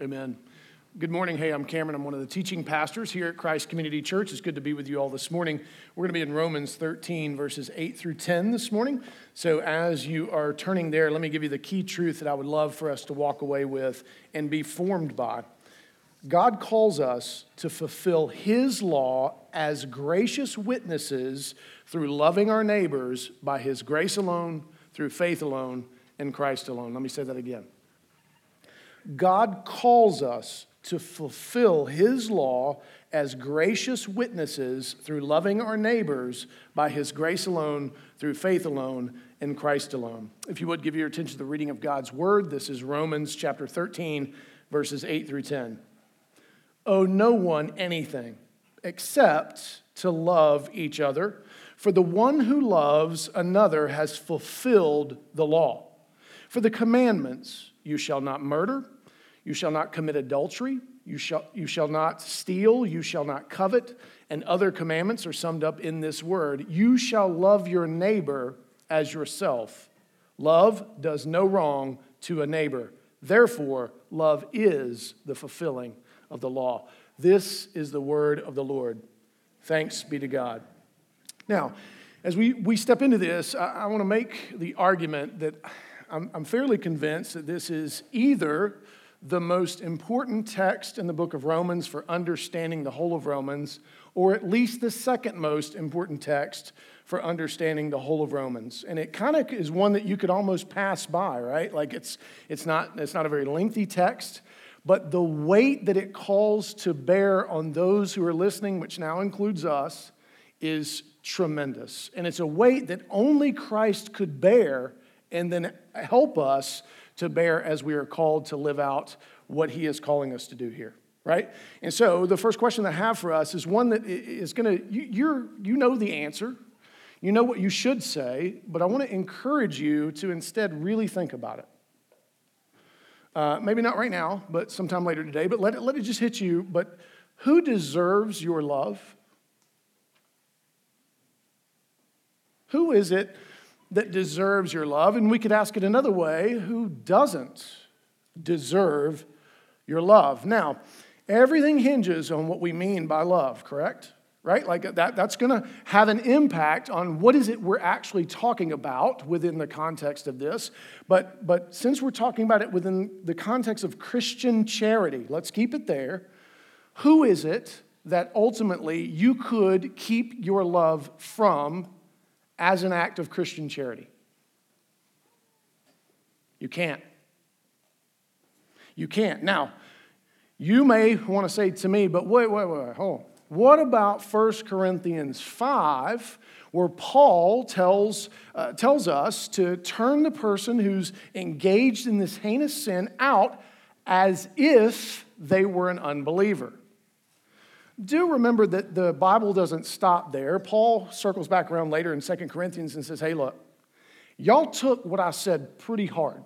Amen. Good morning. Hey, I'm Cameron. I'm one of the teaching pastors here at Christ Community Church. It's good to be with you all this morning. We're going to be in Romans 13, verses 8 through 10 this morning. So, as you are turning there, let me give you the key truth that I would love for us to walk away with and be formed by. God calls us to fulfill His law as gracious witnesses through loving our neighbors by His grace alone, through faith alone, in Christ alone. Let me say that again. God calls us to fulfill his law as gracious witnesses through loving our neighbors by his grace alone, through faith alone, in Christ alone. If you would give your attention to the reading of God's word, this is Romans chapter 13, verses 8 through 10. Owe no one anything except to love each other, for the one who loves another has fulfilled the law. For the commandments, you shall not murder you shall not commit adultery. You shall, you shall not steal. You shall not covet. And other commandments are summed up in this word You shall love your neighbor as yourself. Love does no wrong to a neighbor. Therefore, love is the fulfilling of the law. This is the word of the Lord. Thanks be to God. Now, as we, we step into this, I, I want to make the argument that I'm, I'm fairly convinced that this is either the most important text in the book of Romans for understanding the whole of Romans, or at least the second most important text for understanding the whole of Romans. And it kind of is one that you could almost pass by, right? Like it's, it's, not, it's not a very lengthy text, but the weight that it calls to bear on those who are listening, which now includes us, is tremendous. And it's a weight that only Christ could bear and then help us to bear as we are called to live out what he is calling us to do here right? And so the first question that i have for us is one that is going to you, you're you know the answer. You know what you should say but i want to encourage you to instead really think about it. Uh, maybe not right now but sometime later today but let it, let it just hit you but who deserves your love? Who is it that deserves your love? And we could ask it another way who doesn't deserve your love? Now, everything hinges on what we mean by love, correct? Right? Like that, that's going to have an impact on what is it we're actually talking about within the context of this. But, but since we're talking about it within the context of Christian charity, let's keep it there. Who is it that ultimately you could keep your love from as an act of Christian charity. You can't. You can't. Now, you may want to say to me, but wait, wait, wait, hold on. What about 1 Corinthians 5, where Paul tells, uh, tells us to turn the person who's engaged in this heinous sin out as if they were an unbeliever? Do remember that the Bible doesn't stop there. Paul circles back around later in 2 Corinthians and says, Hey, look, y'all took what I said pretty hard.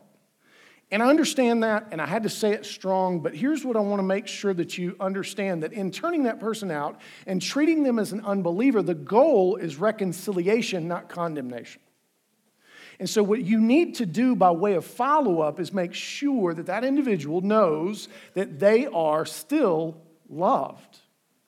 And I understand that, and I had to say it strong, but here's what I want to make sure that you understand that in turning that person out and treating them as an unbeliever, the goal is reconciliation, not condemnation. And so, what you need to do by way of follow up is make sure that that individual knows that they are still loved.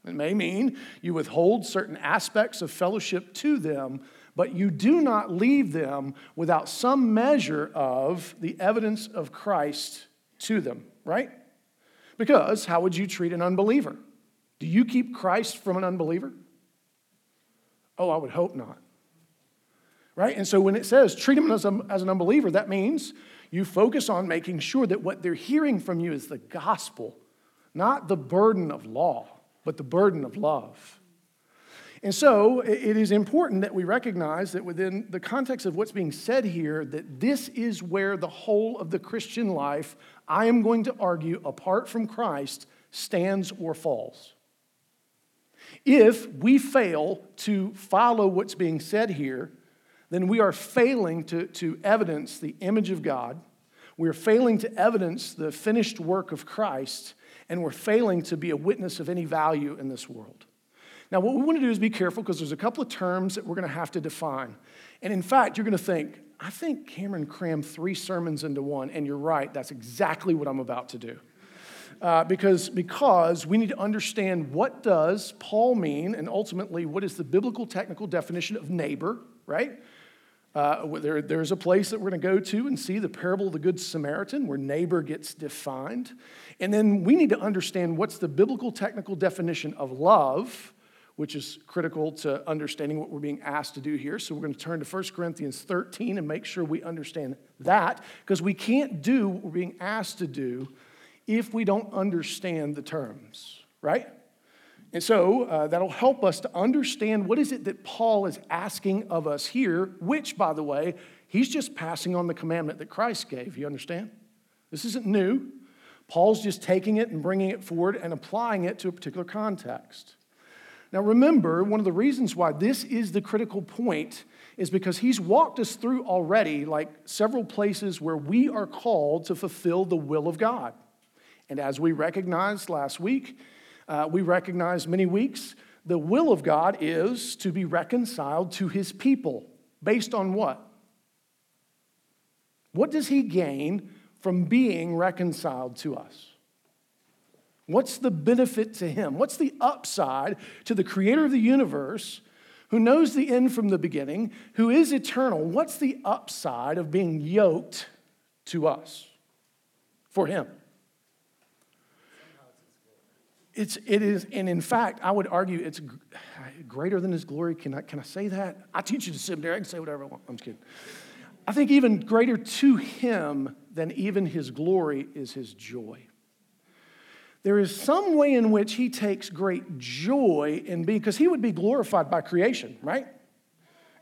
It may mean you withhold certain aspects of fellowship to them, but you do not leave them without some measure of the evidence of Christ to them, right? Because how would you treat an unbeliever? Do you keep Christ from an unbeliever? Oh, I would hope not. Right? And so when it says treat them as, a, as an unbeliever, that means you focus on making sure that what they're hearing from you is the gospel, not the burden of law but the burden of love. And so it is important that we recognize that within the context of what's being said here, that this is where the whole of the Christian life, I am going to argue, apart from Christ, stands or falls. If we fail to follow what's being said here, then we are failing to, to evidence the image of God. We are failing to evidence the finished work of Christ and we're failing to be a witness of any value in this world. Now, what we want to do is be careful because there's a couple of terms that we're going to have to define. And in fact, you're going to think, I think Cameron crammed three sermons into one, and you're right, that's exactly what I'm about to do. Uh, because, because we need to understand what does Paul mean, and ultimately, what is the biblical technical definition of neighbor, right? Uh, there, there's a place that we're going to go to and see the parable of the Good Samaritan, where neighbor gets defined. And then we need to understand what's the biblical technical definition of love, which is critical to understanding what we're being asked to do here. So we're going to turn to 1 Corinthians 13 and make sure we understand that, because we can't do what we're being asked to do if we don't understand the terms, right? And so uh, that'll help us to understand what is it that Paul is asking of us here, which, by the way, he's just passing on the commandment that Christ gave. You understand? This isn't new. Paul's just taking it and bringing it forward and applying it to a particular context. Now, remember, one of the reasons why this is the critical point is because he's walked us through already, like several places where we are called to fulfill the will of God. And as we recognized last week, uh, we recognize many weeks, the will of God is to be reconciled to his people. Based on what? What does he gain from being reconciled to us? What's the benefit to him? What's the upside to the creator of the universe who knows the end from the beginning, who is eternal? What's the upside of being yoked to us for him? It's, it is, and in fact, I would argue it's greater than his glory. Can I, can I say that? I teach you to seminary. I can say whatever I want. I'm just kidding. I think even greater to him than even his glory is his joy. There is some way in which he takes great joy in being, because he would be glorified by creation, right?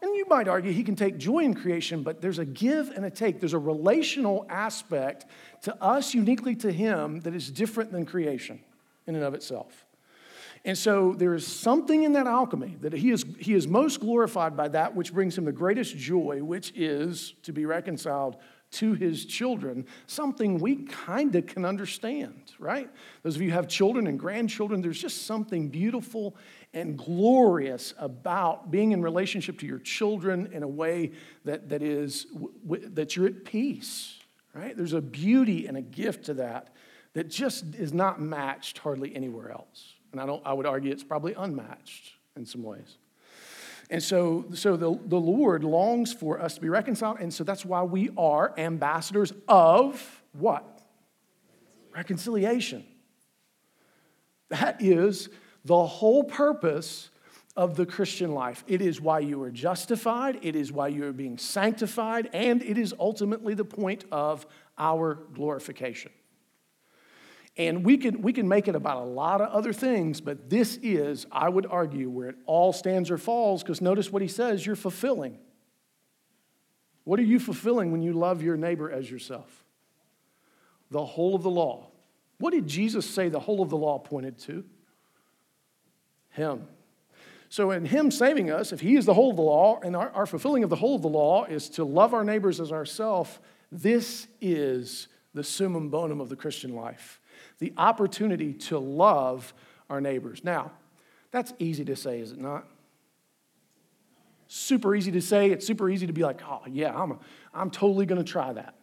And you might argue he can take joy in creation, but there's a give and a take. There's a relational aspect to us, uniquely to him, that is different than creation in and of itself. And so there is something in that alchemy that he is, he is most glorified by that which brings him the greatest joy, which is to be reconciled to his children, something we kind of can understand, right? Those of you have children and grandchildren, there's just something beautiful and glorious about being in relationship to your children in a way that, that is that you're at peace, right? There's a beauty and a gift to that that just is not matched hardly anywhere else. And I, don't, I would argue it's probably unmatched in some ways. And so, so the, the Lord longs for us to be reconciled. And so that's why we are ambassadors of what? Reconciliation. That is the whole purpose of the Christian life. It is why you are justified, it is why you are being sanctified, and it is ultimately the point of our glorification. And we can, we can make it about a lot of other things, but this is, I would argue, where it all stands or falls, because notice what he says you're fulfilling. What are you fulfilling when you love your neighbor as yourself? The whole of the law. What did Jesus say the whole of the law pointed to? Him. So, in Him saving us, if He is the whole of the law, and our, our fulfilling of the whole of the law is to love our neighbors as ourselves, this is the summum bonum of the Christian life the opportunity to love our neighbors. Now, that's easy to say, is it not? Super easy to say. It's super easy to be like, oh, yeah, I'm, I'm totally going to try that.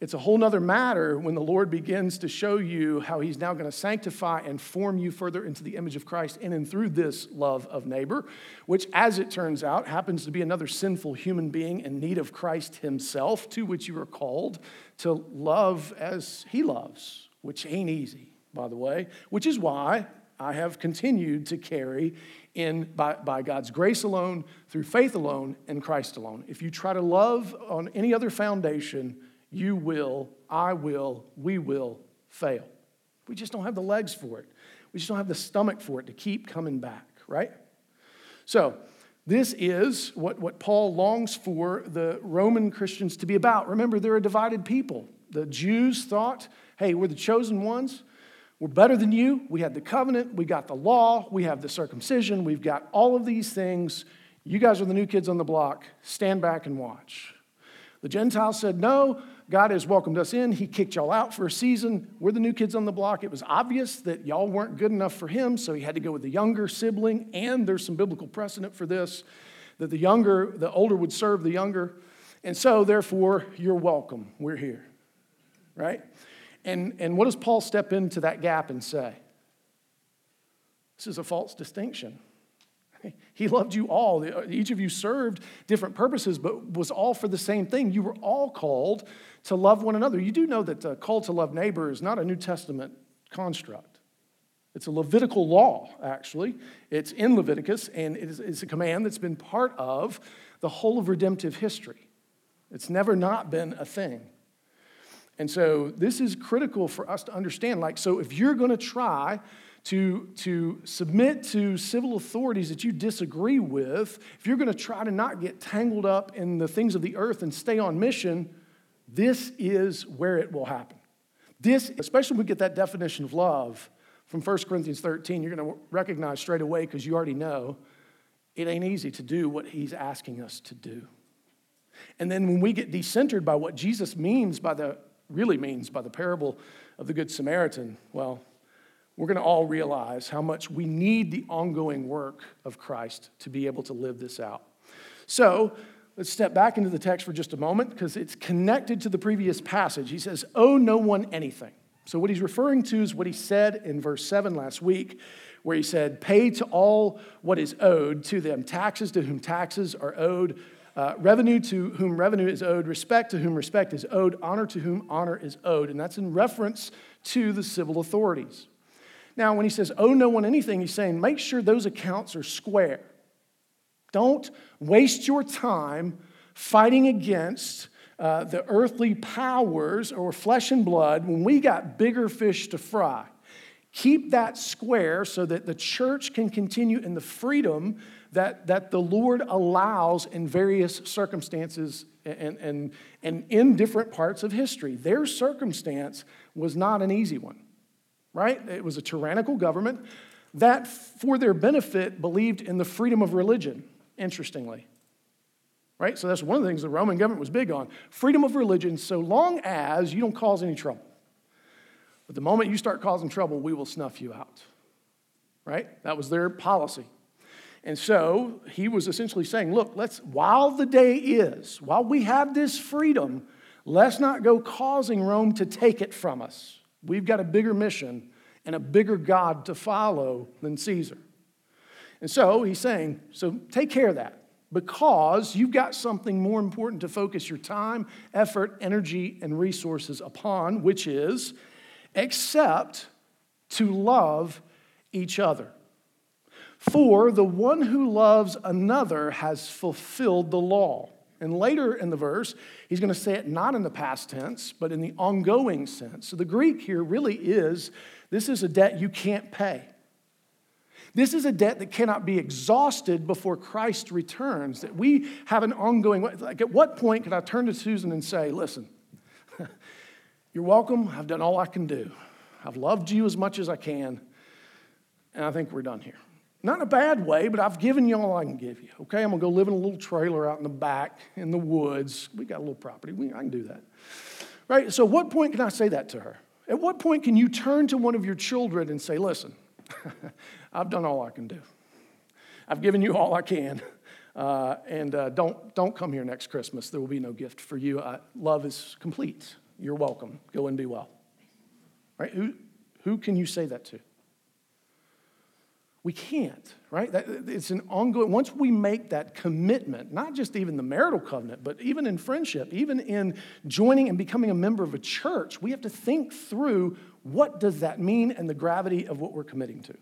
It's a whole nother matter when the Lord begins to show you how He's now going to sanctify and form you further into the image of Christ in and through this love of neighbor, which, as it turns out, happens to be another sinful human being in need of Christ Himself, to which you are called to love as He loves which ain't easy, by the way, which is why I have continued to carry in by, by God's grace alone, through faith alone, and Christ alone. If you try to love on any other foundation, you will, I will, we will fail. We just don't have the legs for it. We just don't have the stomach for it to keep coming back, right? So, this is what, what Paul longs for the Roman Christians to be about. Remember, they're a divided people. The Jews thought hey, we're the chosen ones. We're better than you. We had the covenant. We got the law. We have the circumcision. We've got all of these things. You guys are the new kids on the block. Stand back and watch. The Gentiles said, No, God has welcomed us in. He kicked y'all out for a season. We're the new kids on the block. It was obvious that y'all weren't good enough for him, so he had to go with the younger sibling. And there's some biblical precedent for this that the younger, the older would serve the younger. And so, therefore, you're welcome. We're here, right? And, and what does Paul step into that gap and say? This is a false distinction. He loved you all. Each of you served different purposes, but was all for the same thing. You were all called to love one another. You do know that the call to love neighbor is not a New Testament construct. It's a Levitical law, actually. It's in Leviticus, and it is, it's a command that's been part of the whole of redemptive history. It's never not been a thing. And so this is critical for us to understand. Like, so if you're going to try to, to submit to civil authorities that you disagree with, if you're going to try to not get tangled up in the things of the earth and stay on mission, this is where it will happen. This, especially when we get that definition of love from 1 Corinthians 13, you're going to recognize straight away because you already know it ain't easy to do what he's asking us to do. And then when we get decentered by what Jesus means by the really means by the parable of the Good Samaritan, well, we're going to all realize how much we need the ongoing work of Christ to be able to live this out. So, let's step back into the text for just a moment because it's connected to the previous passage. He says, Owe no one anything. So, what he's referring to is what he said in verse 7 last week, where he said, Pay to all what is owed to them, taxes to whom taxes are owed, uh, revenue to whom revenue is owed, respect to whom respect is owed, honor to whom honor is owed. And that's in reference to the civil authorities. Now, when he says, owe no one anything, he's saying, make sure those accounts are square. Don't waste your time fighting against uh, the earthly powers or flesh and blood when we got bigger fish to fry. Keep that square so that the church can continue in the freedom that, that the Lord allows in various circumstances and, and, and in different parts of history. Their circumstance was not an easy one, right? It was a tyrannical government that, for their benefit, believed in the freedom of religion, interestingly. Right? So that's one of the things the Roman government was big on freedom of religion, so long as you don't cause any trouble. But the moment you start causing trouble, we will snuff you out. Right? That was their policy. And so he was essentially saying, look, let's, while the day is, while we have this freedom, let's not go causing Rome to take it from us. We've got a bigger mission and a bigger God to follow than Caesar. And so he's saying, so take care of that because you've got something more important to focus your time, effort, energy, and resources upon, which is except to love each other. For the one who loves another has fulfilled the law. And later in the verse, he's going to say it not in the past tense, but in the ongoing sense. So the Greek here really is this is a debt you can't pay. This is a debt that cannot be exhausted before Christ returns. That we have an ongoing, like at what point can I turn to Susan and say, listen, you're welcome. I've done all I can do. I've loved you as much as I can. And I think we're done here. Not in a bad way, but I've given you all I can give you. Okay, I'm gonna go live in a little trailer out in the back in the woods. We got a little property. We, I can do that. Right? So, at what point can I say that to her? At what point can you turn to one of your children and say, listen, I've done all I can do. I've given you all I can. Uh, and uh, don't, don't come here next Christmas. There will be no gift for you. Uh, love is complete. You're welcome. Go and be well. Right? Who, who can you say that to? We can't, right? That, it's an ongoing, once we make that commitment, not just even the marital covenant, but even in friendship, even in joining and becoming a member of a church, we have to think through what does that mean and the gravity of what we're committing to.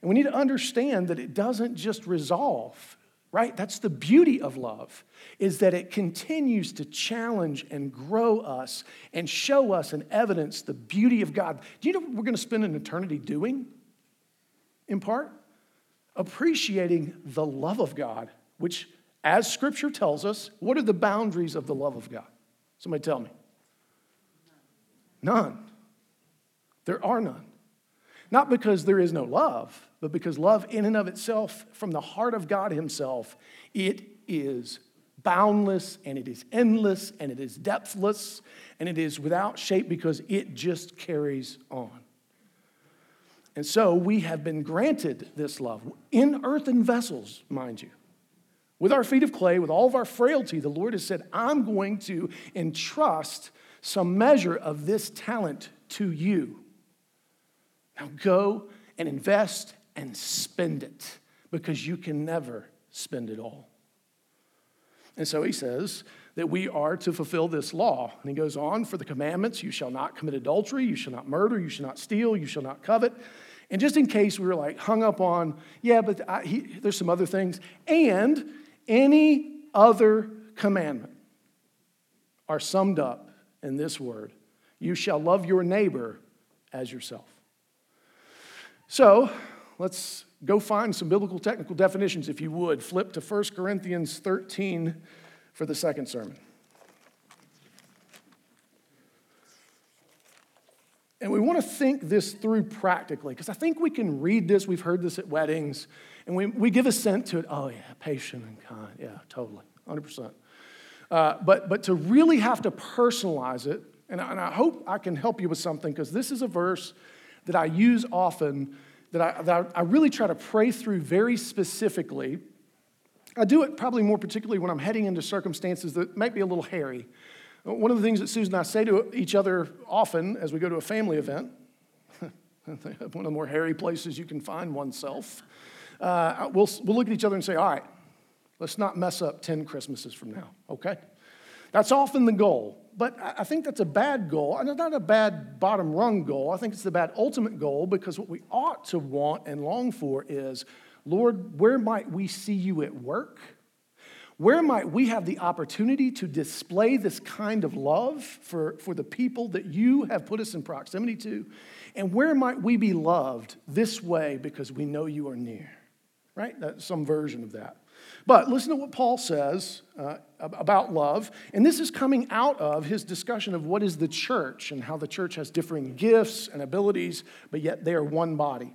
And we need to understand that it doesn't just resolve, right? That's the beauty of love, is that it continues to challenge and grow us and show us and evidence the beauty of God. Do you know what we're going to spend an eternity doing? In part? Appreciating the love of God, which, as Scripture tells us, what are the boundaries of the love of God? Somebody tell me. None. There are none. Not because there is no love, but because love, in and of itself, from the heart of God Himself, it is boundless and it is endless and it is depthless and it is without shape because it just carries on. And so we have been granted this love in earthen vessels, mind you. With our feet of clay, with all of our frailty, the Lord has said, I'm going to entrust some measure of this talent to you. Now go and invest and spend it because you can never spend it all. And so he says that we are to fulfill this law. And he goes on for the commandments you shall not commit adultery, you shall not murder, you shall not steal, you shall not covet. And just in case we were like hung up on, yeah, but I, he, there's some other things, and any other commandment are summed up in this word you shall love your neighbor as yourself. So let's go find some biblical technical definitions, if you would. Flip to 1 Corinthians 13 for the second sermon. And we want to think this through practically, because I think we can read this. We've heard this at weddings, and we, we give assent to it. Oh, yeah, patient and kind. Yeah, totally, 100%. Uh, but, but to really have to personalize it, and I, and I hope I can help you with something, because this is a verse that I use often, that I, that I really try to pray through very specifically. I do it probably more particularly when I'm heading into circumstances that might be a little hairy. One of the things that Susan and I say to each other often as we go to a family event, one of the more hairy places you can find oneself, uh, we'll, we'll look at each other and say, all right, let's not mess up 10 Christmases from now, okay? That's often the goal. But I think that's a bad goal. And not a bad bottom rung goal. I think it's the bad ultimate goal because what we ought to want and long for is Lord, where might we see you at work? Where might we have the opportunity to display this kind of love for, for the people that you have put us in proximity to? And where might we be loved this way because we know you are near? Right? That's some version of that. But listen to what Paul says uh, about love. And this is coming out of his discussion of what is the church and how the church has differing gifts and abilities, but yet they are one body.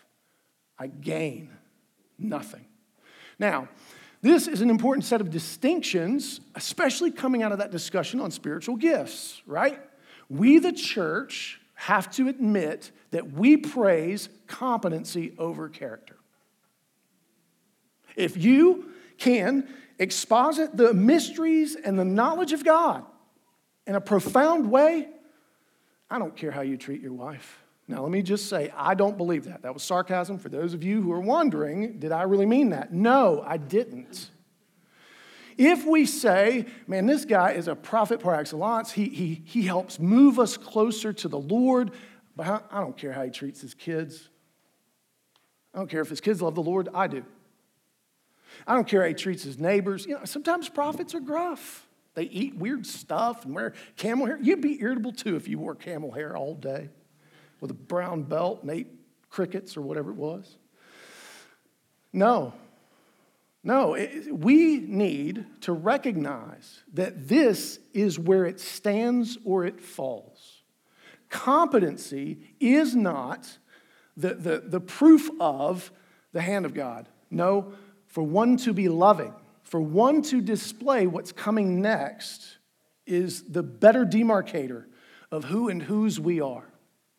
I gain nothing. Now, this is an important set of distinctions, especially coming out of that discussion on spiritual gifts, right? We, the church, have to admit that we praise competency over character. If you can exposit the mysteries and the knowledge of God in a profound way, I don't care how you treat your wife. Now, let me just say, I don't believe that. That was sarcasm for those of you who are wondering, did I really mean that? No, I didn't. If we say, man, this guy is a prophet par excellence, he, he, he helps move us closer to the Lord, but I don't care how he treats his kids. I don't care if his kids love the Lord, I do. I don't care how he treats his neighbors. You know, sometimes prophets are gruff. They eat weird stuff and wear camel hair. You'd be irritable too if you wore camel hair all day with a brown belt and ate crickets or whatever it was. No. No, it, we need to recognize that this is where it stands or it falls. Competency is not the, the, the proof of the hand of God. No, for one to be loving, for one to display what's coming next, is the better demarcator of who and whose we are.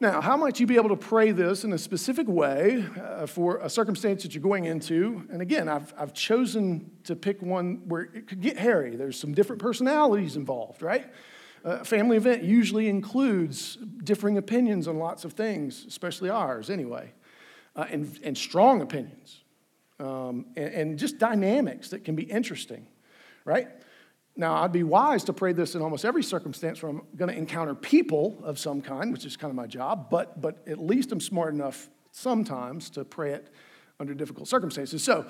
Now, how might you be able to pray this in a specific way uh, for a circumstance that you're going into? And again, I've, I've chosen to pick one where it could get hairy. There's some different personalities involved, right? A family event usually includes differing opinions on lots of things, especially ours anyway, uh, and, and strong opinions, um, and, and just dynamics that can be interesting, right? Now, I'd be wise to pray this in almost every circumstance where I'm going to encounter people of some kind, which is kind of my job, but, but at least I'm smart enough sometimes to pray it under difficult circumstances. So,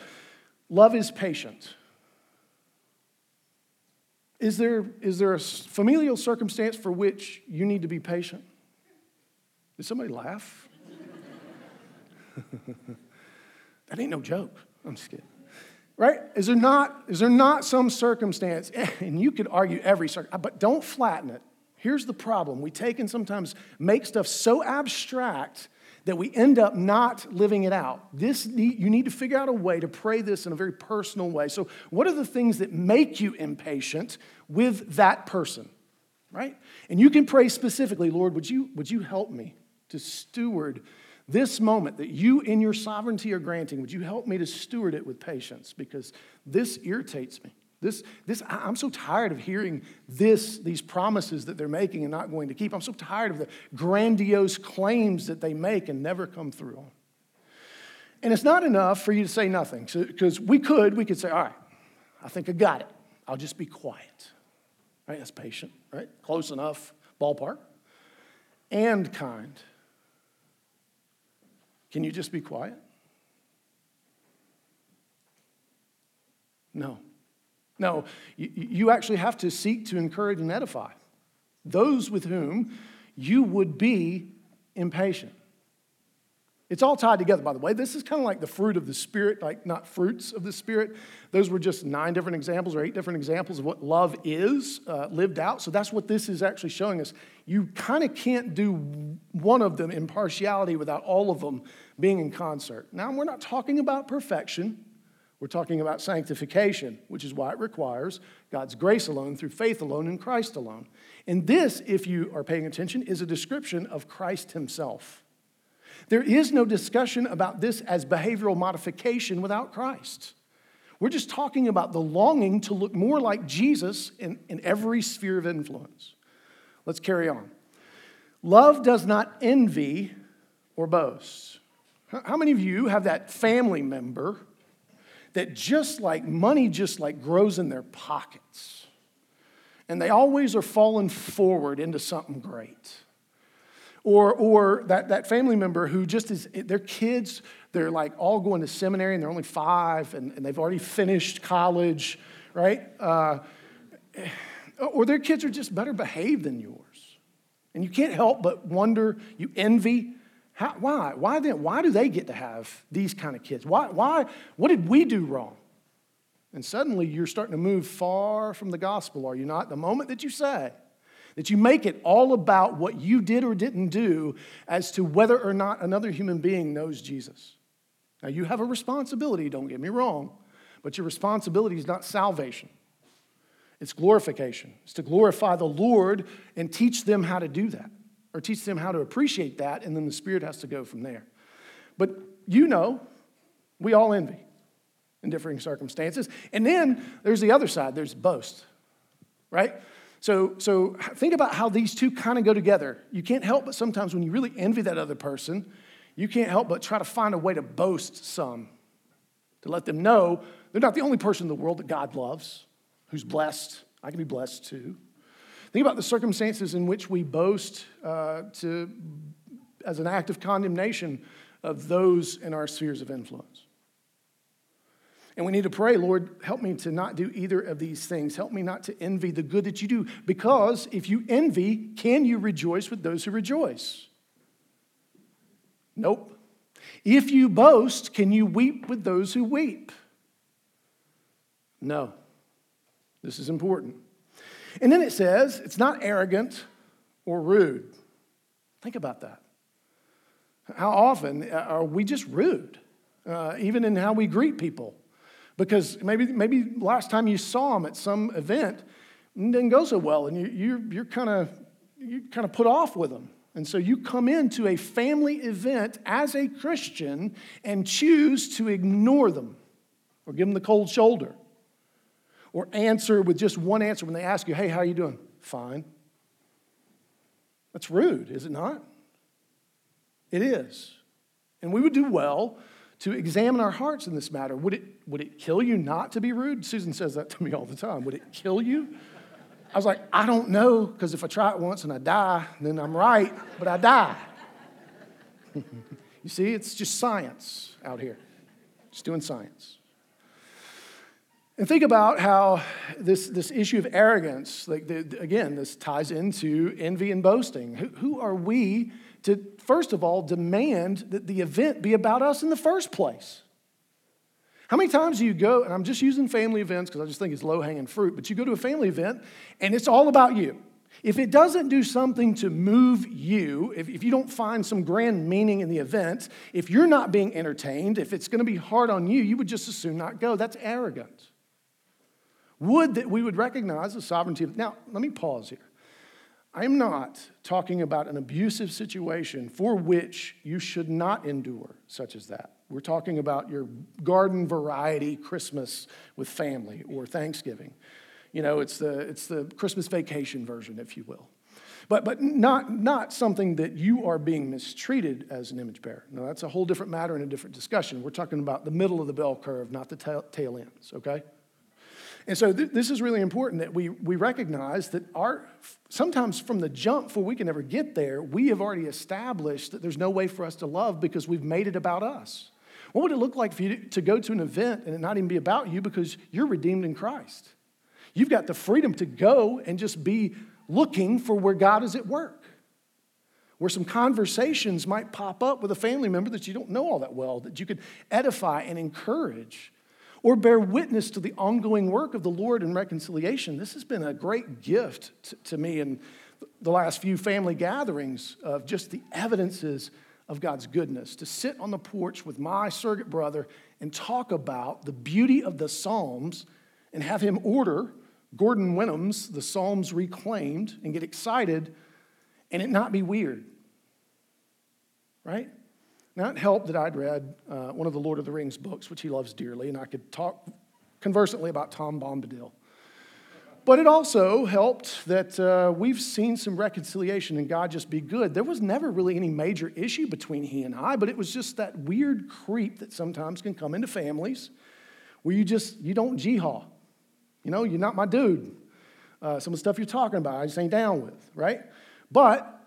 love is patient. Is there, is there a familial circumstance for which you need to be patient? Did somebody laugh? that ain't no joke. I'm just kidding. Right? Is there not, is there not some circumstance, and you could argue every circumstance, uh, but don't flatten it. Here's the problem. We take and sometimes make stuff so abstract that we end up not living it out. This you need to figure out a way to pray this in a very personal way. So, what are the things that make you impatient with that person? Right? And you can pray specifically, Lord, would you, would you help me to steward this moment that you, in your sovereignty, are granting, would you help me to steward it with patience? Because this irritates me. This, this, I'm so tired of hearing this, these promises that they're making and not going to keep. I'm so tired of the grandiose claims that they make and never come through. And it's not enough for you to say nothing. Because so, we could, we could say, all right, I think I got it. I'll just be quiet. Right? That's patient, right? Close enough, ballpark. And kind. Can you just be quiet? No. No, you, actually have to seek to encourage and edify those with whom you would be impatient. It's all tied together, by the way. This is kind of like the fruit of the Spirit, like not fruits of the Spirit. Those were just nine different examples or eight different examples of what love is uh, lived out. So that's what this is actually showing us. You kind of can't do one of them in partiality without all of them being in concert. Now, we're not talking about perfection. We're talking about sanctification, which is why it requires God's grace alone, through faith alone, in Christ alone. And this, if you are paying attention, is a description of Christ Himself. There is no discussion about this as behavioral modification without Christ. We're just talking about the longing to look more like Jesus in, in every sphere of influence. Let's carry on. Love does not envy or boast. How many of you have that family member that just like money just like grows in their pockets? And they always are falling forward into something great. Or, or that, that family member who just is, their kids, they're like all going to seminary and they're only five and, and they've already finished college, right? Uh, or their kids are just better behaved than yours. And you can't help but wonder, you envy. How, why? Why then? Why do they get to have these kind of kids? Why, why? What did we do wrong? And suddenly you're starting to move far from the gospel, are you not? The moment that you say, that you make it all about what you did or didn't do as to whether or not another human being knows Jesus. Now, you have a responsibility, don't get me wrong, but your responsibility is not salvation, it's glorification. It's to glorify the Lord and teach them how to do that, or teach them how to appreciate that, and then the Spirit has to go from there. But you know, we all envy in differing circumstances. And then there's the other side there's boast, right? So, so think about how these two kind of go together. You can't help but sometimes when you really envy that other person, you can't help but try to find a way to boast some, to let them know they're not the only person in the world that God loves, who's blessed. I can be blessed too. Think about the circumstances in which we boast uh, to, as an act of condemnation of those in our spheres of influence. And we need to pray, Lord, help me to not do either of these things. Help me not to envy the good that you do. Because if you envy, can you rejoice with those who rejoice? Nope. If you boast, can you weep with those who weep? No. This is important. And then it says, it's not arrogant or rude. Think about that. How often are we just rude, uh, even in how we greet people? Because maybe, maybe last time you saw them at some event didn't go so well, and you, you're, you're kind of you kind of put off with them. And so you come into a family event as a Christian and choose to ignore them or give them the cold shoulder or answer with just one answer when they ask you, hey, how are you doing? Fine. That's rude, is it not? It is. And we would do well to examine our hearts in this matter. Would it, would it kill you not to be rude? Susan says that to me all the time. Would it kill you? I was like, I don't know, because if I try it once and I die, then I'm right, but I die. you see, it's just science out here, just doing science. And think about how this, this issue of arrogance, like the, again, this ties into envy and boasting. Who, who are we to, first of all, demand that the event be about us in the first place? How many times do you go, and I'm just using family events because I just think it's low hanging fruit, but you go to a family event and it's all about you. If it doesn't do something to move you, if, if you don't find some grand meaning in the event, if you're not being entertained, if it's going to be hard on you, you would just as soon not go. That's arrogant. Would that we would recognize the sovereignty of. Now, let me pause here. I'm not talking about an abusive situation for which you should not endure, such as that. We're talking about your garden variety Christmas with family or Thanksgiving. You know, it's the, it's the Christmas vacation version, if you will. But, but not, not something that you are being mistreated as an image bearer. Now, that's a whole different matter and a different discussion. We're talking about the middle of the bell curve, not the tail, tail ends, okay? And so th- this is really important that we, we recognize that our, sometimes from the jump, before we can ever get there, we have already established that there's no way for us to love because we've made it about us. What would it look like for you to go to an event and it not even be about you because you're redeemed in Christ? You've got the freedom to go and just be looking for where God is at work. Where some conversations might pop up with a family member that you don't know all that well, that you could edify and encourage or bear witness to the ongoing work of the Lord in reconciliation. This has been a great gift to, to me in the last few family gatherings of just the evidences of God's goodness. To sit on the porch with my surrogate brother and talk about the beauty of the Psalms and have him order Gordon Wenham's The Psalms Reclaimed and get excited and it not be weird. Right? Now, it helped that I'd read uh, one of the Lord of the Rings books, which he loves dearly, and I could talk conversantly about Tom Bombadil. But it also helped that uh, we've seen some reconciliation and God just be good. There was never really any major issue between he and I, but it was just that weird creep that sometimes can come into families where you just, you don't jihad. You know, you're not my dude. Uh, some of the stuff you're talking about, I just ain't down with, right? But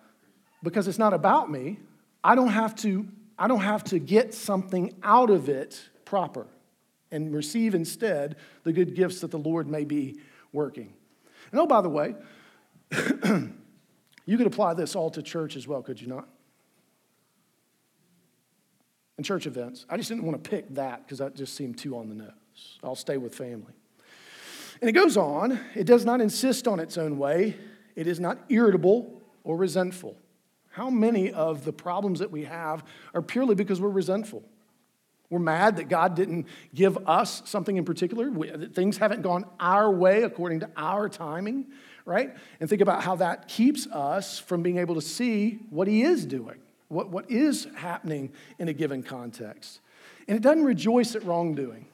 because it's not about me, I don't have to I don't have to get something out of it proper and receive instead the good gifts that the Lord may be working. And oh, by the way, you could apply this all to church as well, could you not? And church events. I just didn't want to pick that because that just seemed too on the nose. I'll stay with family. And it goes on it does not insist on its own way, it is not irritable or resentful. How many of the problems that we have are purely because we're resentful? We're mad that God didn't give us something in particular, we, that things haven't gone our way according to our timing, right? And think about how that keeps us from being able to see what He is doing, what, what is happening in a given context. And it doesn't rejoice at wrongdoing.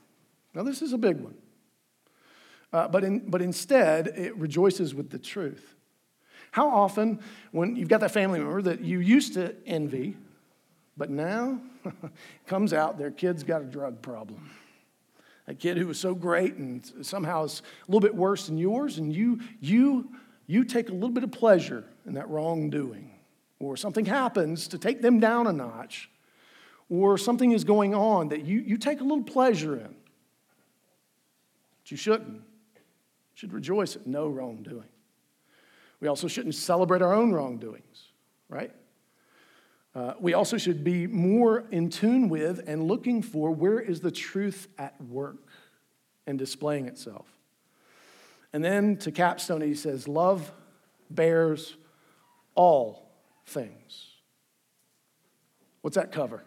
Now, this is a big one. Uh, but, in, but instead, it rejoices with the truth. How often, when you've got that family member that you used to envy, but now comes out their kid's got a drug problem. A kid who was so great and somehow is a little bit worse than yours, and you, you, you take a little bit of pleasure in that wrongdoing. Or something happens to take them down a notch, or something is going on that you, you take a little pleasure in. But you shouldn't. You should rejoice at no wrongdoing. We also shouldn't celebrate our own wrongdoings, right? Uh, we also should be more in tune with and looking for where is the truth at work and displaying itself. And then to capstone, he says, Love bears all things. What's that cover?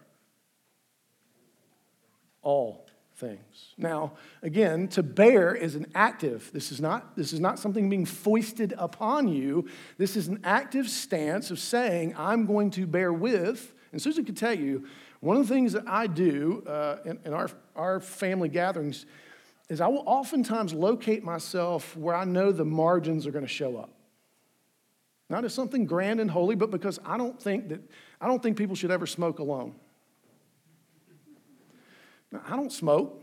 All things. Now, again, to bear is an active. This is not this is not something being foisted upon you. This is an active stance of saying, I'm going to bear with. And Susan can tell you, one of the things that I do uh, in, in our, our family gatherings is I will oftentimes locate myself where I know the margins are going to show up. Not as something grand and holy, but because I don't think that I don't think people should ever smoke alone. I don't smoke.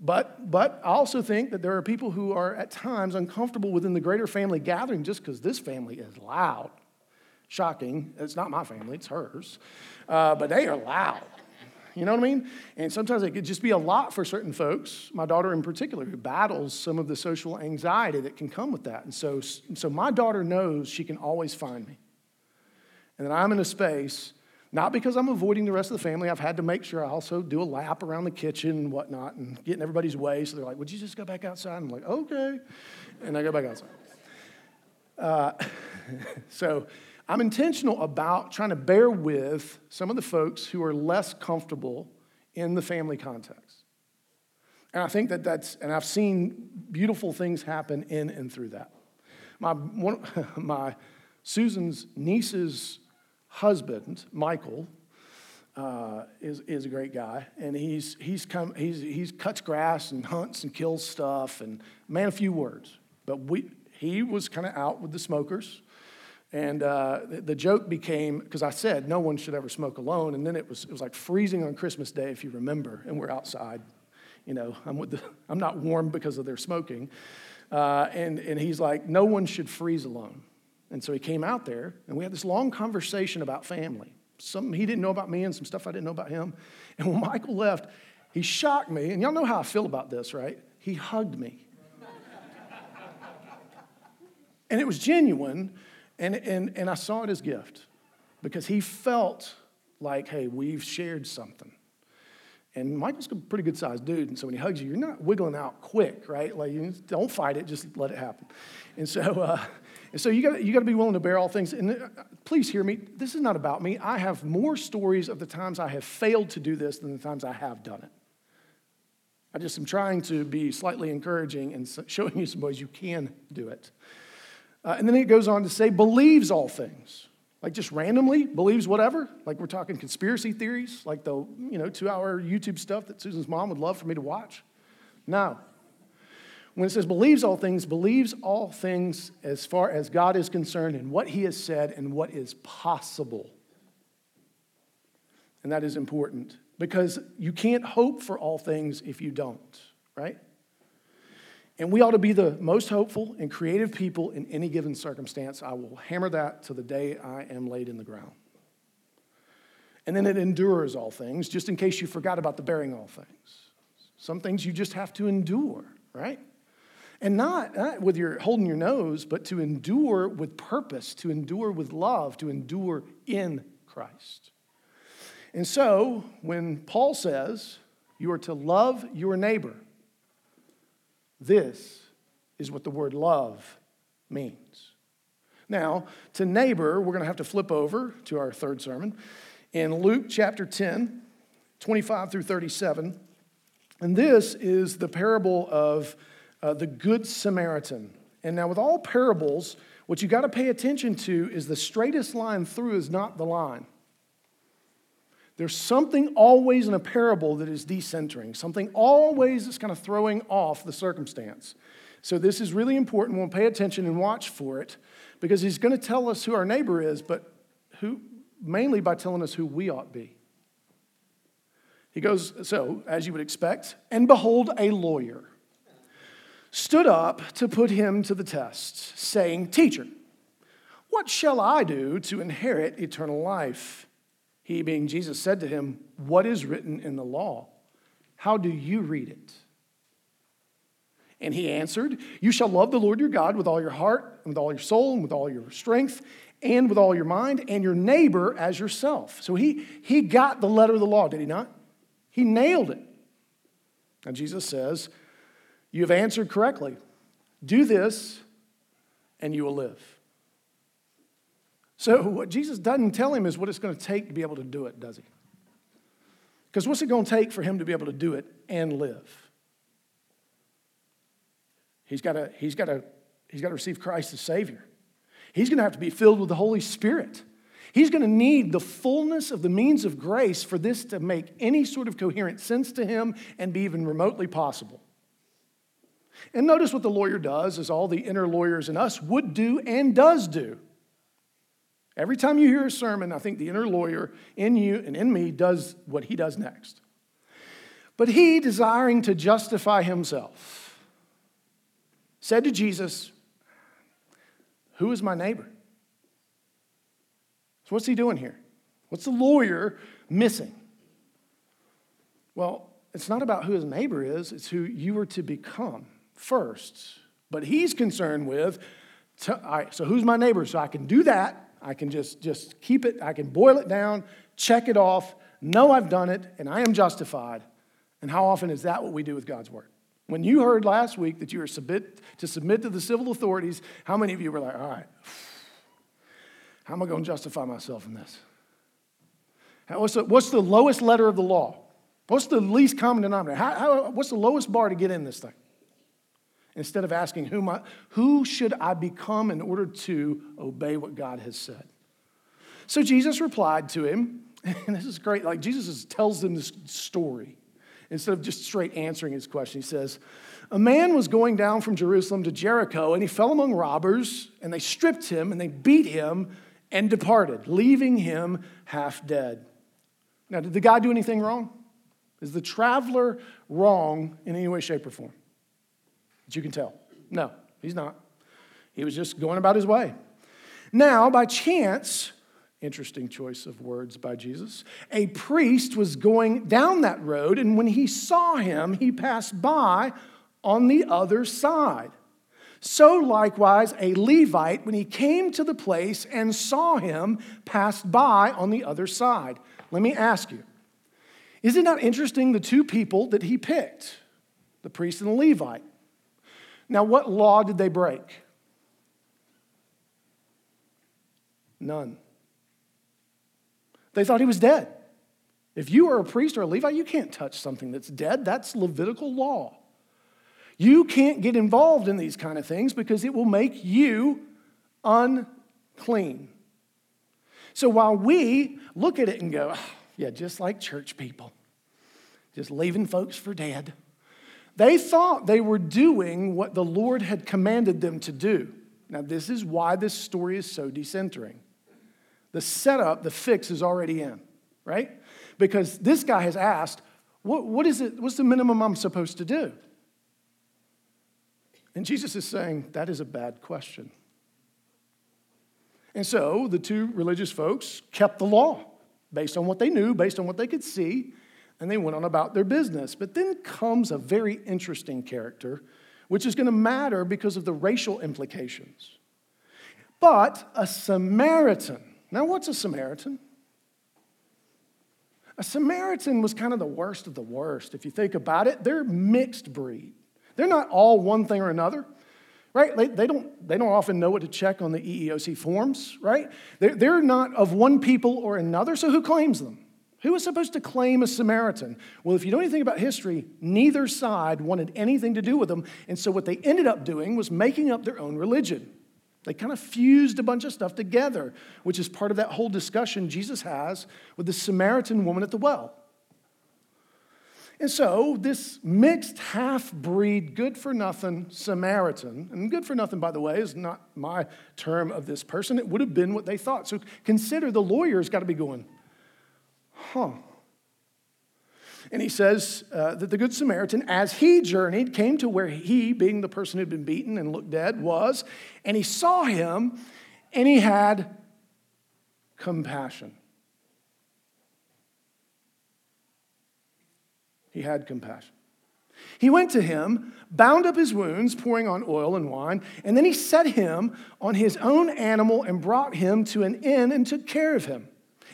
But, but I also think that there are people who are at times uncomfortable within the greater family gathering just because this family is loud. Shocking. It's not my family, it's hers. Uh, but they are loud. You know what I mean? And sometimes it could just be a lot for certain folks, my daughter in particular, who battles some of the social anxiety that can come with that. And so, so my daughter knows she can always find me. And that I'm in a space, not because I'm avoiding the rest of the family, I've had to make sure I also do a lap around the kitchen and whatnot and get in everybody's way. So they're like, Would you just go back outside? I'm like, Okay. And I go back outside. Uh, so, I'm intentional about trying to bear with some of the folks who are less comfortable in the family context. And I think that that's, and I've seen beautiful things happen in and through that. My, one, my Susan's niece's husband, Michael, uh, is, is a great guy, and he's, he's, come, he's, he's cuts grass and hunts and kills stuff, and man, a few words. But we, he was kind of out with the smokers, and uh, the joke became because I said no one should ever smoke alone, and then it was it was like freezing on Christmas Day, if you remember, and we're outside. You know, I'm with the, I'm not warm because of their smoking, uh, and and he's like, no one should freeze alone, and so he came out there, and we had this long conversation about family, something he didn't know about me, and some stuff I didn't know about him. And when Michael left, he shocked me, and y'all know how I feel about this, right? He hugged me. and it was genuine and, and, and I saw it as a gift because he felt like, hey, we've shared something. And Michael's a pretty good sized dude. And so when he hugs you, you're not wiggling out quick, right? Like, you don't fight it, just let it happen. And so, uh, and so you got you to be willing to bear all things. And uh, please hear me. This is not about me. I have more stories of the times I have failed to do this than the times I have done it. I just am trying to be slightly encouraging and showing you some ways you can do it. Uh, and then it goes on to say, believes all things. Like just randomly believes whatever. Like we're talking conspiracy theories, like the you know two hour YouTube stuff that Susan's mom would love for me to watch. No. When it says believes all things, believes all things as far as God is concerned and what he has said and what is possible. And that is important because you can't hope for all things if you don't, right? And we ought to be the most hopeful and creative people in any given circumstance. I will hammer that to the day I am laid in the ground. And then it endures all things, just in case you forgot about the bearing all things. Some things you just have to endure, right? And not, not with your holding your nose, but to endure with purpose, to endure with love, to endure in Christ. And so, when Paul says you are to love your neighbor, this is what the word love means. Now, to neighbor, we're going to have to flip over to our third sermon in Luke chapter 10, 25 through 37. And this is the parable of uh, the Good Samaritan. And now, with all parables, what you got to pay attention to is the straightest line through is not the line. There's something always in a parable that is decentering, something always that's kind of throwing off the circumstance. So, this is really important. We'll pay attention and watch for it because he's going to tell us who our neighbor is, but who, mainly by telling us who we ought to be. He goes, So, as you would expect, and behold, a lawyer stood up to put him to the test, saying, Teacher, what shall I do to inherit eternal life? He, being Jesus, said to him, What is written in the law? How do you read it? And he answered, You shall love the Lord your God with all your heart, and with all your soul, and with all your strength, and with all your mind, and your neighbor as yourself. So he, he got the letter of the law, did he not? He nailed it. And Jesus says, You have answered correctly. Do this, and you will live. So, what Jesus doesn't tell him is what it's going to take to be able to do it, does he? Because what's it going to take for him to be able to do it and live? He's got to, he's got to, he's got to receive Christ as Savior. He's going to have to be filled with the Holy Spirit. He's going to need the fullness of the means of grace for this to make any sort of coherent sense to him and be even remotely possible. And notice what the lawyer does, as all the inner lawyers in us would do and does do. Every time you hear a sermon, I think the inner lawyer in you and in me does what he does next. But he, desiring to justify himself, said to Jesus, Who is my neighbor? So, what's he doing here? What's the lawyer missing? Well, it's not about who his neighbor is, it's who you are to become first. But he's concerned with, all right, so who's my neighbor? So I can do that. I can just, just keep it, I can boil it down, check it off, know I've done it, and I am justified. And how often is that what we do with God's word? When you heard last week that you are submit, to submit to the civil authorities, how many of you were like, all right, how am I going to justify myself in this? What's the, what's the lowest letter of the law? What's the least common denominator? How, how, what's the lowest bar to get in this thing? Instead of asking, who, I, who should I become in order to obey what God has said? So Jesus replied to him, and this is great. Like Jesus tells them this story instead of just straight answering his question. He says, A man was going down from Jerusalem to Jericho, and he fell among robbers, and they stripped him, and they beat him, and departed, leaving him half dead. Now, did the guy do anything wrong? Is the traveler wrong in any way, shape, or form? That you can tell. No, he's not. He was just going about his way. Now, by chance, Interesting choice of words by Jesus. A priest was going down that road, and when he saw him, he passed by on the other side. So, likewise, a Levite, when he came to the place and saw him, passed by on the other side. Let me ask you is it not interesting the two people that he picked, the priest and the Levite? Now, what law did they break? None. They thought he was dead. If you are a priest or a Levite, you can't touch something that's dead. That's Levitical law. You can't get involved in these kind of things because it will make you unclean. So while we look at it and go, oh, yeah, just like church people, just leaving folks for dead, they thought they were doing what the Lord had commanded them to do. Now, this is why this story is so decentering. The setup, the fix is already in, right? Because this guy has asked, what, what is it, what's the minimum I'm supposed to do? And Jesus is saying, that is a bad question. And so the two religious folks kept the law based on what they knew, based on what they could see, and they went on about their business. But then comes a very interesting character, which is going to matter because of the racial implications. But a Samaritan now, what's a Samaritan? A Samaritan was kind of the worst of the worst. If you think about it, they're mixed breed. They're not all one thing or another, right? They, they, don't, they don't often know what to check on the EEOC forms, right? They're, they're not of one people or another, so who claims them? Who was supposed to claim a Samaritan? Well, if you know anything about history, neither side wanted anything to do with them. And so what they ended up doing was making up their own religion. They kind of fused a bunch of stuff together, which is part of that whole discussion Jesus has with the Samaritan woman at the well. And so, this mixed half breed, good for nothing Samaritan, and good for nothing, by the way, is not my term of this person. It would have been what they thought. So, consider the lawyer's got to be going, huh, and he says uh, that the Good Samaritan, as he journeyed, came to where he, being the person who'd been beaten and looked dead, was, and he saw him and he had compassion. He had compassion. He went to him, bound up his wounds, pouring on oil and wine, and then he set him on his own animal and brought him to an inn and took care of him.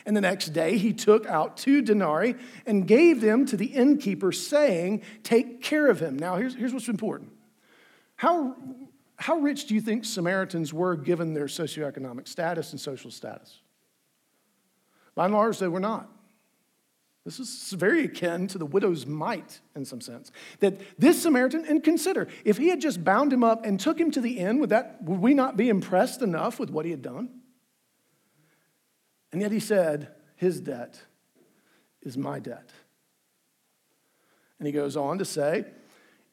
And the next day he took out two denarii and gave them to the innkeeper, saying, Take care of him. Now, here's, here's what's important. How, how rich do you think Samaritans were given their socioeconomic status and social status? By and large, they were not. This is very akin to the widow's mite in some sense. That this Samaritan, and consider, if he had just bound him up and took him to the inn, would, that, would we not be impressed enough with what he had done? And yet he said, His debt is my debt. And he goes on to say,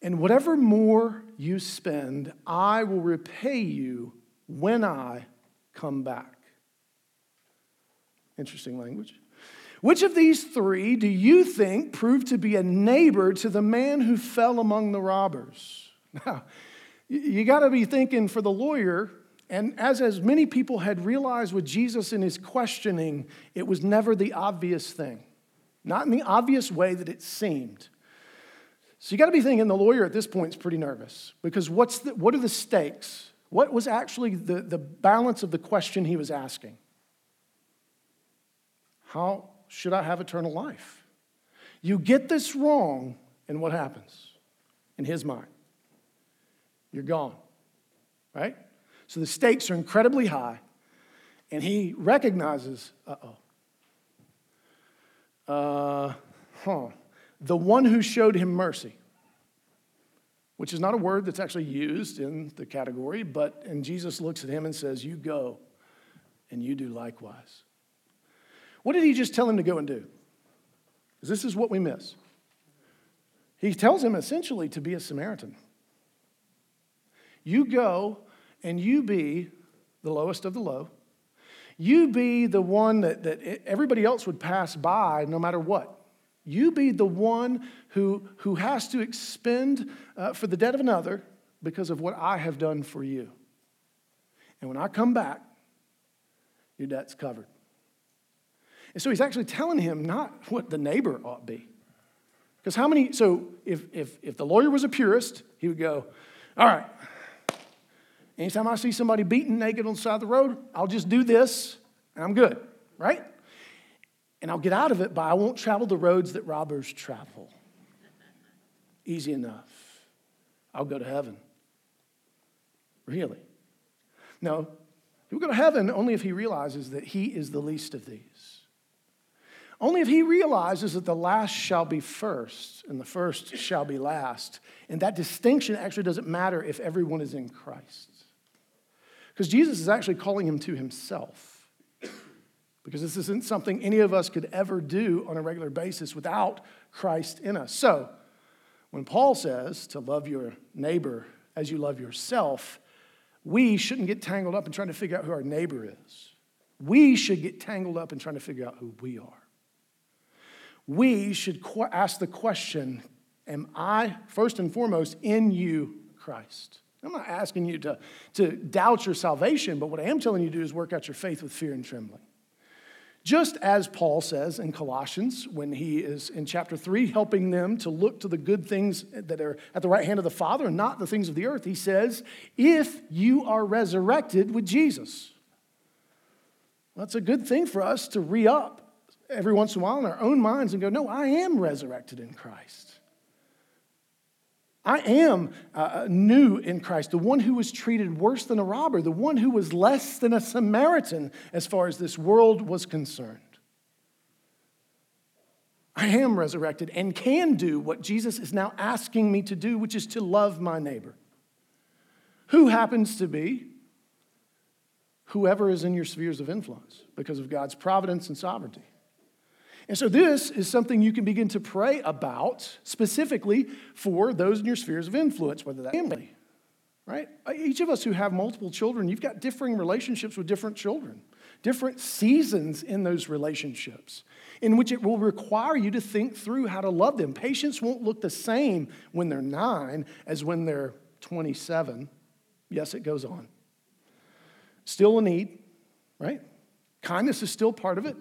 And whatever more you spend, I will repay you when I come back. Interesting language. Which of these three do you think proved to be a neighbor to the man who fell among the robbers? Now, you got to be thinking for the lawyer, and as, as many people had realized with Jesus in his questioning, it was never the obvious thing, not in the obvious way that it seemed. So you got to be thinking the lawyer at this point is pretty nervous because what's the, what are the stakes? What was actually the, the balance of the question he was asking? How should I have eternal life? You get this wrong, and what happens in his mind? You're gone, right? So the stakes are incredibly high, and he recognizes, uh oh. Uh, huh. The one who showed him mercy, which is not a word that's actually used in the category, but and Jesus looks at him and says, You go and you do likewise. What did he just tell him to go and do? Because this is what we miss. He tells him essentially to be a Samaritan. You go and you be the lowest of the low. You be the one that, that everybody else would pass by no matter what. You be the one who, who has to expend uh, for the debt of another because of what I have done for you. And when I come back, your debt's covered. And so he's actually telling him not what the neighbor ought be. Because how many, so if, if, if the lawyer was a purist, he would go, all right, anytime I see somebody beaten naked on the side of the road, I'll just do this and I'm good, right? And I'll get out of it, but I won't travel the roads that robbers travel. Easy enough. I'll go to heaven. Really? No, he will go to heaven only if he realizes that he is the least of these. Only if he realizes that the last shall be first and the first shall be last. And that distinction actually doesn't matter if everyone is in Christ. Because Jesus is actually calling him to himself. Because this isn't something any of us could ever do on a regular basis without Christ in us. So, when Paul says to love your neighbor as you love yourself, we shouldn't get tangled up in trying to figure out who our neighbor is. We should get tangled up in trying to figure out who we are we should ask the question Am I, first and foremost, in you, Christ? I'm not asking you to, to doubt your salvation, but what I am telling you to do is work out your faith with fear and trembling. Just as Paul says in Colossians, when he is in chapter 3, helping them to look to the good things that are at the right hand of the Father and not the things of the earth, he says, If you are resurrected with Jesus. Well, that's a good thing for us to re up every once in a while in our own minds and go, no, I am resurrected in Christ. I am uh, new in Christ, the one who was treated worse than a robber, the one who was less than a Samaritan as far as this world was concerned. I am resurrected and can do what Jesus is now asking me to do, which is to love my neighbor. Who happens to be whoever is in your spheres of influence because of God's providence and sovereignty. And so, this is something you can begin to pray about specifically for those in your spheres of influence, whether that's family, right? Uh, each of us who have multiple children, you've got differing relationships with different children, different seasons in those relationships, in which it will require you to think through how to love them. Patience won't look the same when they're nine as when they're 27. Yes, it goes on. Still a need, right? Kindness is still part of it.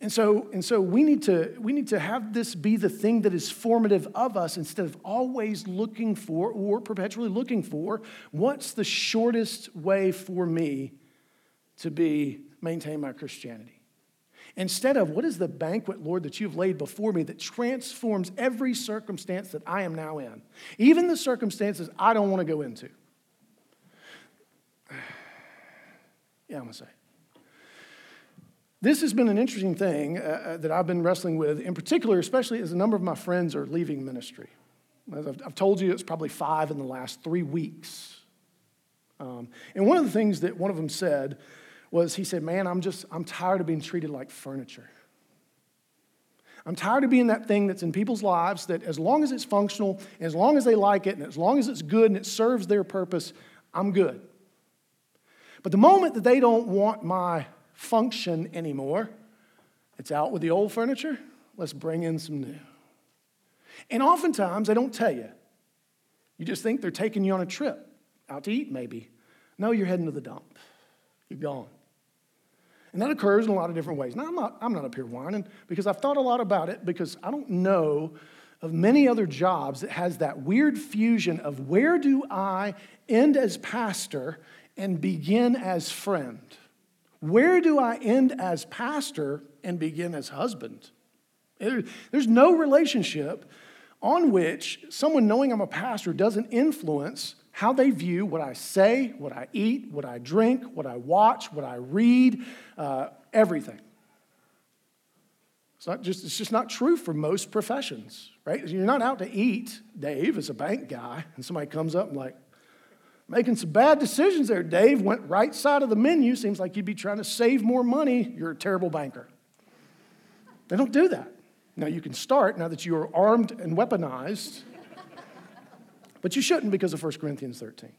And so, and so we, need to, we need to have this be the thing that is formative of us instead of always looking for or perpetually looking for what's the shortest way for me to be maintain my Christianity. Instead of what is the banquet, Lord, that you've laid before me that transforms every circumstance that I am now in, even the circumstances I don't want to go into. Yeah, I'm to say. This has been an interesting thing uh, uh, that I've been wrestling with, in particular, especially as a number of my friends are leaving ministry. As I've, I've told you, it's probably five in the last three weeks. Um, and one of the things that one of them said was, he said, Man, I'm just, I'm tired of being treated like furniture. I'm tired of being that thing that's in people's lives that as long as it's functional, as long as they like it, and as long as it's good and it serves their purpose, I'm good. But the moment that they don't want my function anymore, It's out with the old furniture. Let's bring in some new. And oftentimes, they don't tell you. You just think they're taking you on a trip, out to eat maybe. No, you're heading to the dump. You're gone. And that occurs in a lot of different ways. Now, I'm not, I'm not up here whining because I've thought a lot about it because I don't know of many other jobs that has that weird fusion of where do I end as pastor and begin as friend? Where do I end as pastor and begin as husband? There's no relationship on which someone knowing I'm a pastor doesn't influence how they view what I say, what I eat, what I drink, what I watch, what I read, uh, everything. It's, not just, it's just not true for most professions, right? You're not out to eat, Dave, as a bank guy, and somebody comes up and like, making some bad decisions there, Dave. Went right side of the menu. Seems like you'd be trying to save more money. You're a terrible banker. They don't do that. Now you can start now that you are armed and weaponized but you shouldn't because of 1 Corinthians 13.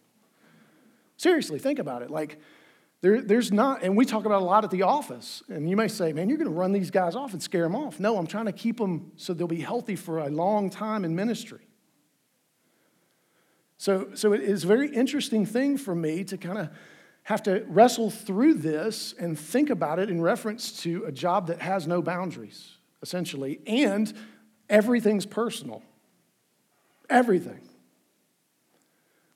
Seriously, think about it. Like, there, there's not, and we talk about a lot at the office, and you may say, man, you're going to run these guys off and scare them off. No, I'm trying to keep them so they'll be healthy for a long time in ministry. So, so it is a very interesting thing for me to kind of have to wrestle through this and think about it in reference to a job that has no boundaries, essentially, and everything's personal. Everything.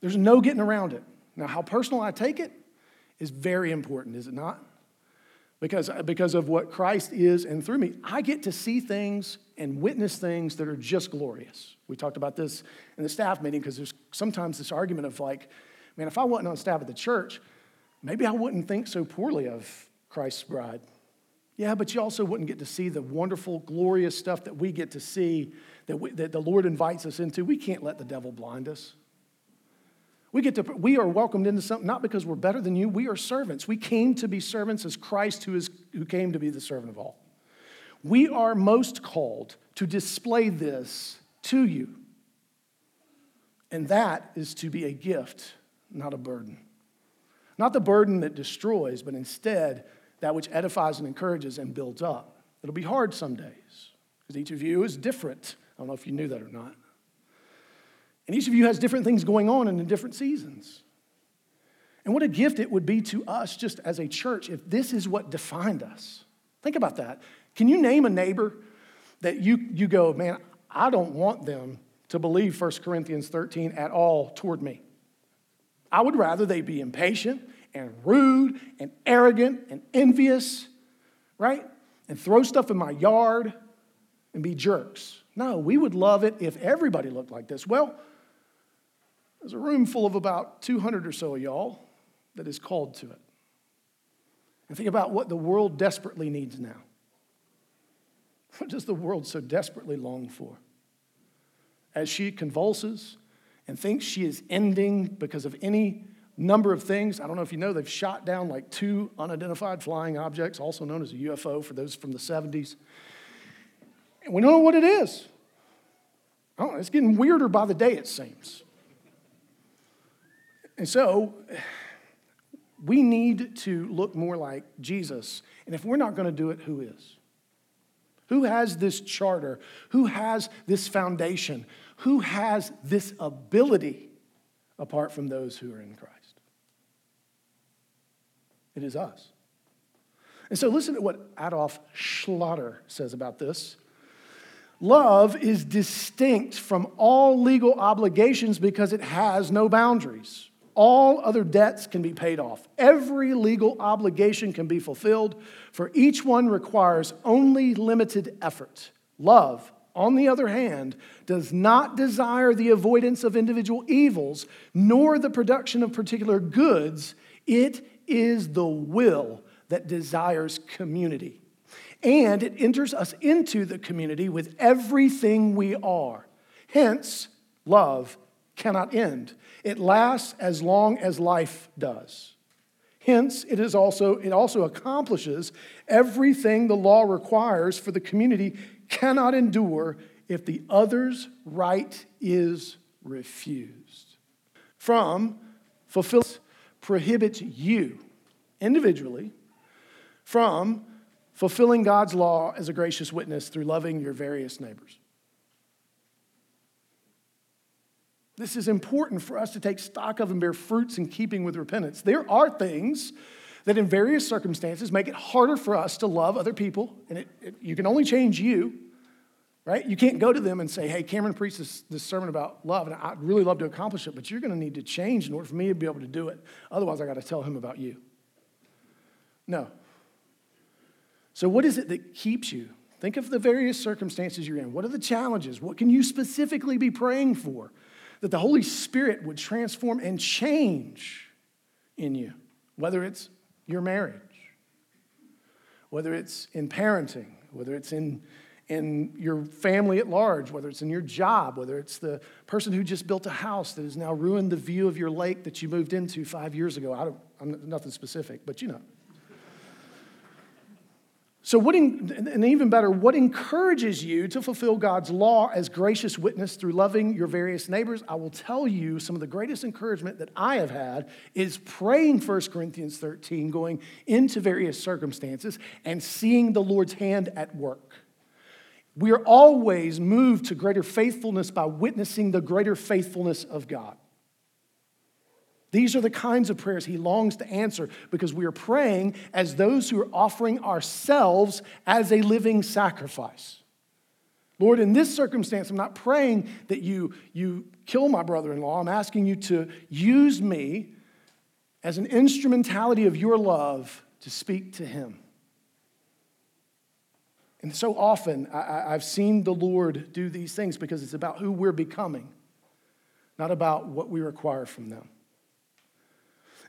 There's no getting around it. Now, how personal I take it is very important, is it not? Because, because of what Christ is and through me, I get to see things and witness things that are just glorious. We talked about this in the staff meeting because there's sometimes this argument of like, man, if I wasn't on staff at the church, maybe I wouldn't think so poorly of Christ's bride. Yeah, but you also wouldn't get to see the wonderful, glorious stuff that we get to see that, we, that the Lord invites us into. We can't let the devil blind us. We get to we are welcomed into something not because we're better than you. We are servants. We came to be servants as Christ who is who came to be the servant of all. We are most called to display this to you. And that is to be a gift, not a burden. Not the burden that destroys, but instead that which edifies and encourages and builds up. It'll be hard some days because each of you is different. I don't know if you knew that or not. And each of you has different things going on and in different seasons. And what a gift it would be to us just as a church if this is what defined us. Think about that. Can you name a neighbor that you, you go, man, I don't want them to believe 1 Corinthians 13 at all toward me? I would rather they be impatient and rude and arrogant and envious, right? And throw stuff in my yard and be jerks. No, we would love it if everybody looked like this. Well, there's a room full of about 200 or so of y'all that is called to it. And think about what the world desperately needs now. What does the world so desperately long for? As she convulses and thinks she is ending because of any number of things. I don't know if you know, they've shot down like two unidentified flying objects, also known as a UFO for those from the 70s. And we don't know what it is. Oh, it's getting weirder by the day, it seems. And so we need to look more like Jesus. And if we're not going to do it, who is? Who has this charter? Who has this foundation? Who has this ability apart from those who are in Christ? It is us. And so listen to what Adolf Schlatter says about this. Love is distinct from all legal obligations because it has no boundaries. All other debts can be paid off. Every legal obligation can be fulfilled, for each one requires only limited effort. Love, on the other hand, does not desire the avoidance of individual evils, nor the production of particular goods. It is the will that desires community. And it enters us into the community with everything we are. Hence, love cannot end. It lasts as long as life does. Hence, it, is also, it also accomplishes everything the law requires for the community cannot endure if the other's right is refused. From fulfill prohibits you individually from fulfilling God's law as a gracious witness through loving your various neighbors. This is important for us to take stock of and bear fruits in keeping with repentance. There are things that, in various circumstances, make it harder for us to love other people, and it, it, you can only change you, right? You can't go to them and say, Hey, Cameron preached this, this sermon about love, and I'd really love to accomplish it, but you're going to need to change in order for me to be able to do it. Otherwise, I got to tell him about you. No. So, what is it that keeps you? Think of the various circumstances you're in. What are the challenges? What can you specifically be praying for? That the Holy Spirit would transform and change in you, whether it's your marriage, whether it's in parenting, whether it's in, in your family at large, whether it's in your job, whether it's the person who just built a house that has now ruined the view of your lake that you moved into five years ago. I don't, I'm nothing specific, but you know. So, what, and even better, what encourages you to fulfill God's law as gracious witness through loving your various neighbors? I will tell you some of the greatest encouragement that I have had is praying 1 Corinthians 13, going into various circumstances and seeing the Lord's hand at work. We are always moved to greater faithfulness by witnessing the greater faithfulness of God. These are the kinds of prayers he longs to answer because we are praying as those who are offering ourselves as a living sacrifice. Lord, in this circumstance, I'm not praying that you, you kill my brother in law. I'm asking you to use me as an instrumentality of your love to speak to him. And so often, I, have seen the Lord do these things because it's about who we're becoming, not about what we require from them.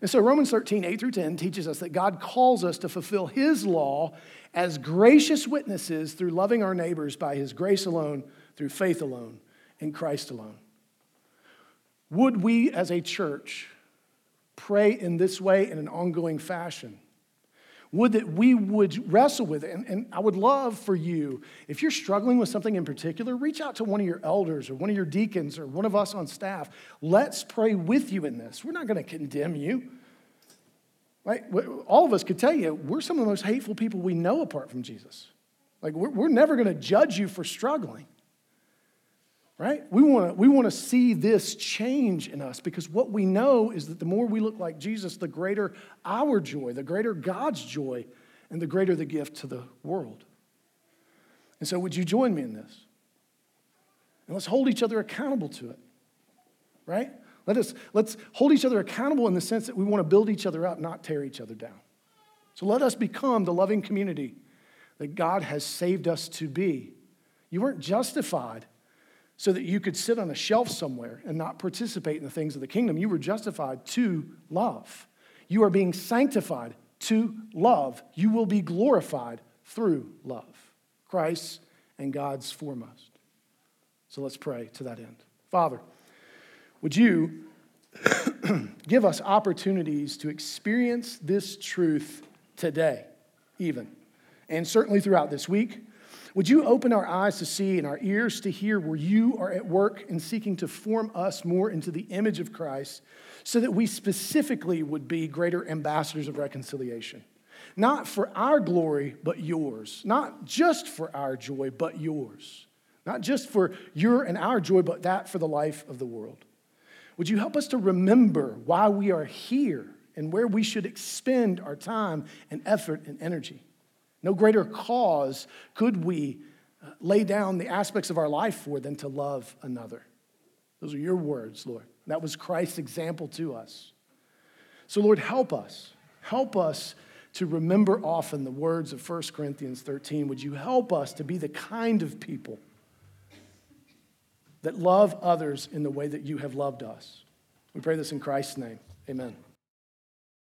And so Romans 13, 8 through 10 teaches us that God calls us to fulfill his law as gracious witnesses through loving our neighbors by his grace alone, through faith alone, in Christ alone. Would we as a church pray in this way in an ongoing fashion? Would that we would wrestle with it. And, and, I would love for you, if you're struggling with something in particular, reach out to one of your elders or one of your deacons or one of us on staff. Let's pray with you in this. We're not going to condemn you. Right? All of us could tell you, we're some of the most hateful people we know apart from Jesus. Like, we're, we're never going to judge you for struggling. Right? We want to we want to see this change in us because what we know is that the more we look like Jesus, the greater our joy, the greater God's joy, and the greater the gift to the world. And so, would you join me in this? And let's hold each other accountable to it. Right? Let us let's hold each other accountable in the sense that we want to build each other up, not tear each other down. So let us become the loving community that God has saved us to be. You weren't justified so that you could sit on a shelf somewhere and not participate in the things of the kingdom. You were justified to love. You are being sanctified to love. You will be glorified through love. Christ and God's foremost. So let's pray to that end. Father, would you give us opportunities to experience this truth today, even, and certainly throughout this week? Would you open our eyes to see and our ears to hear where you are at work in seeking to form us more into the image of Christ so that we specifically would be greater ambassadors of reconciliation? Not for our glory, but yours. Not just for our joy, but yours. Not just for your and our joy, but that for the life of the world. Would you help us to remember why we are here and where we should expend our time and effort and energy? No greater cause could we uh, lay down the aspects of our life for than to love another. Those are your words, Lord. That was Christ's example to us. So, Lord, help us. Help us to remember often the words of 1 Corinthians 13. Would you help us to be the kind of people? that love others in the way that you have loved us. We pray this in Christ's name. Amen.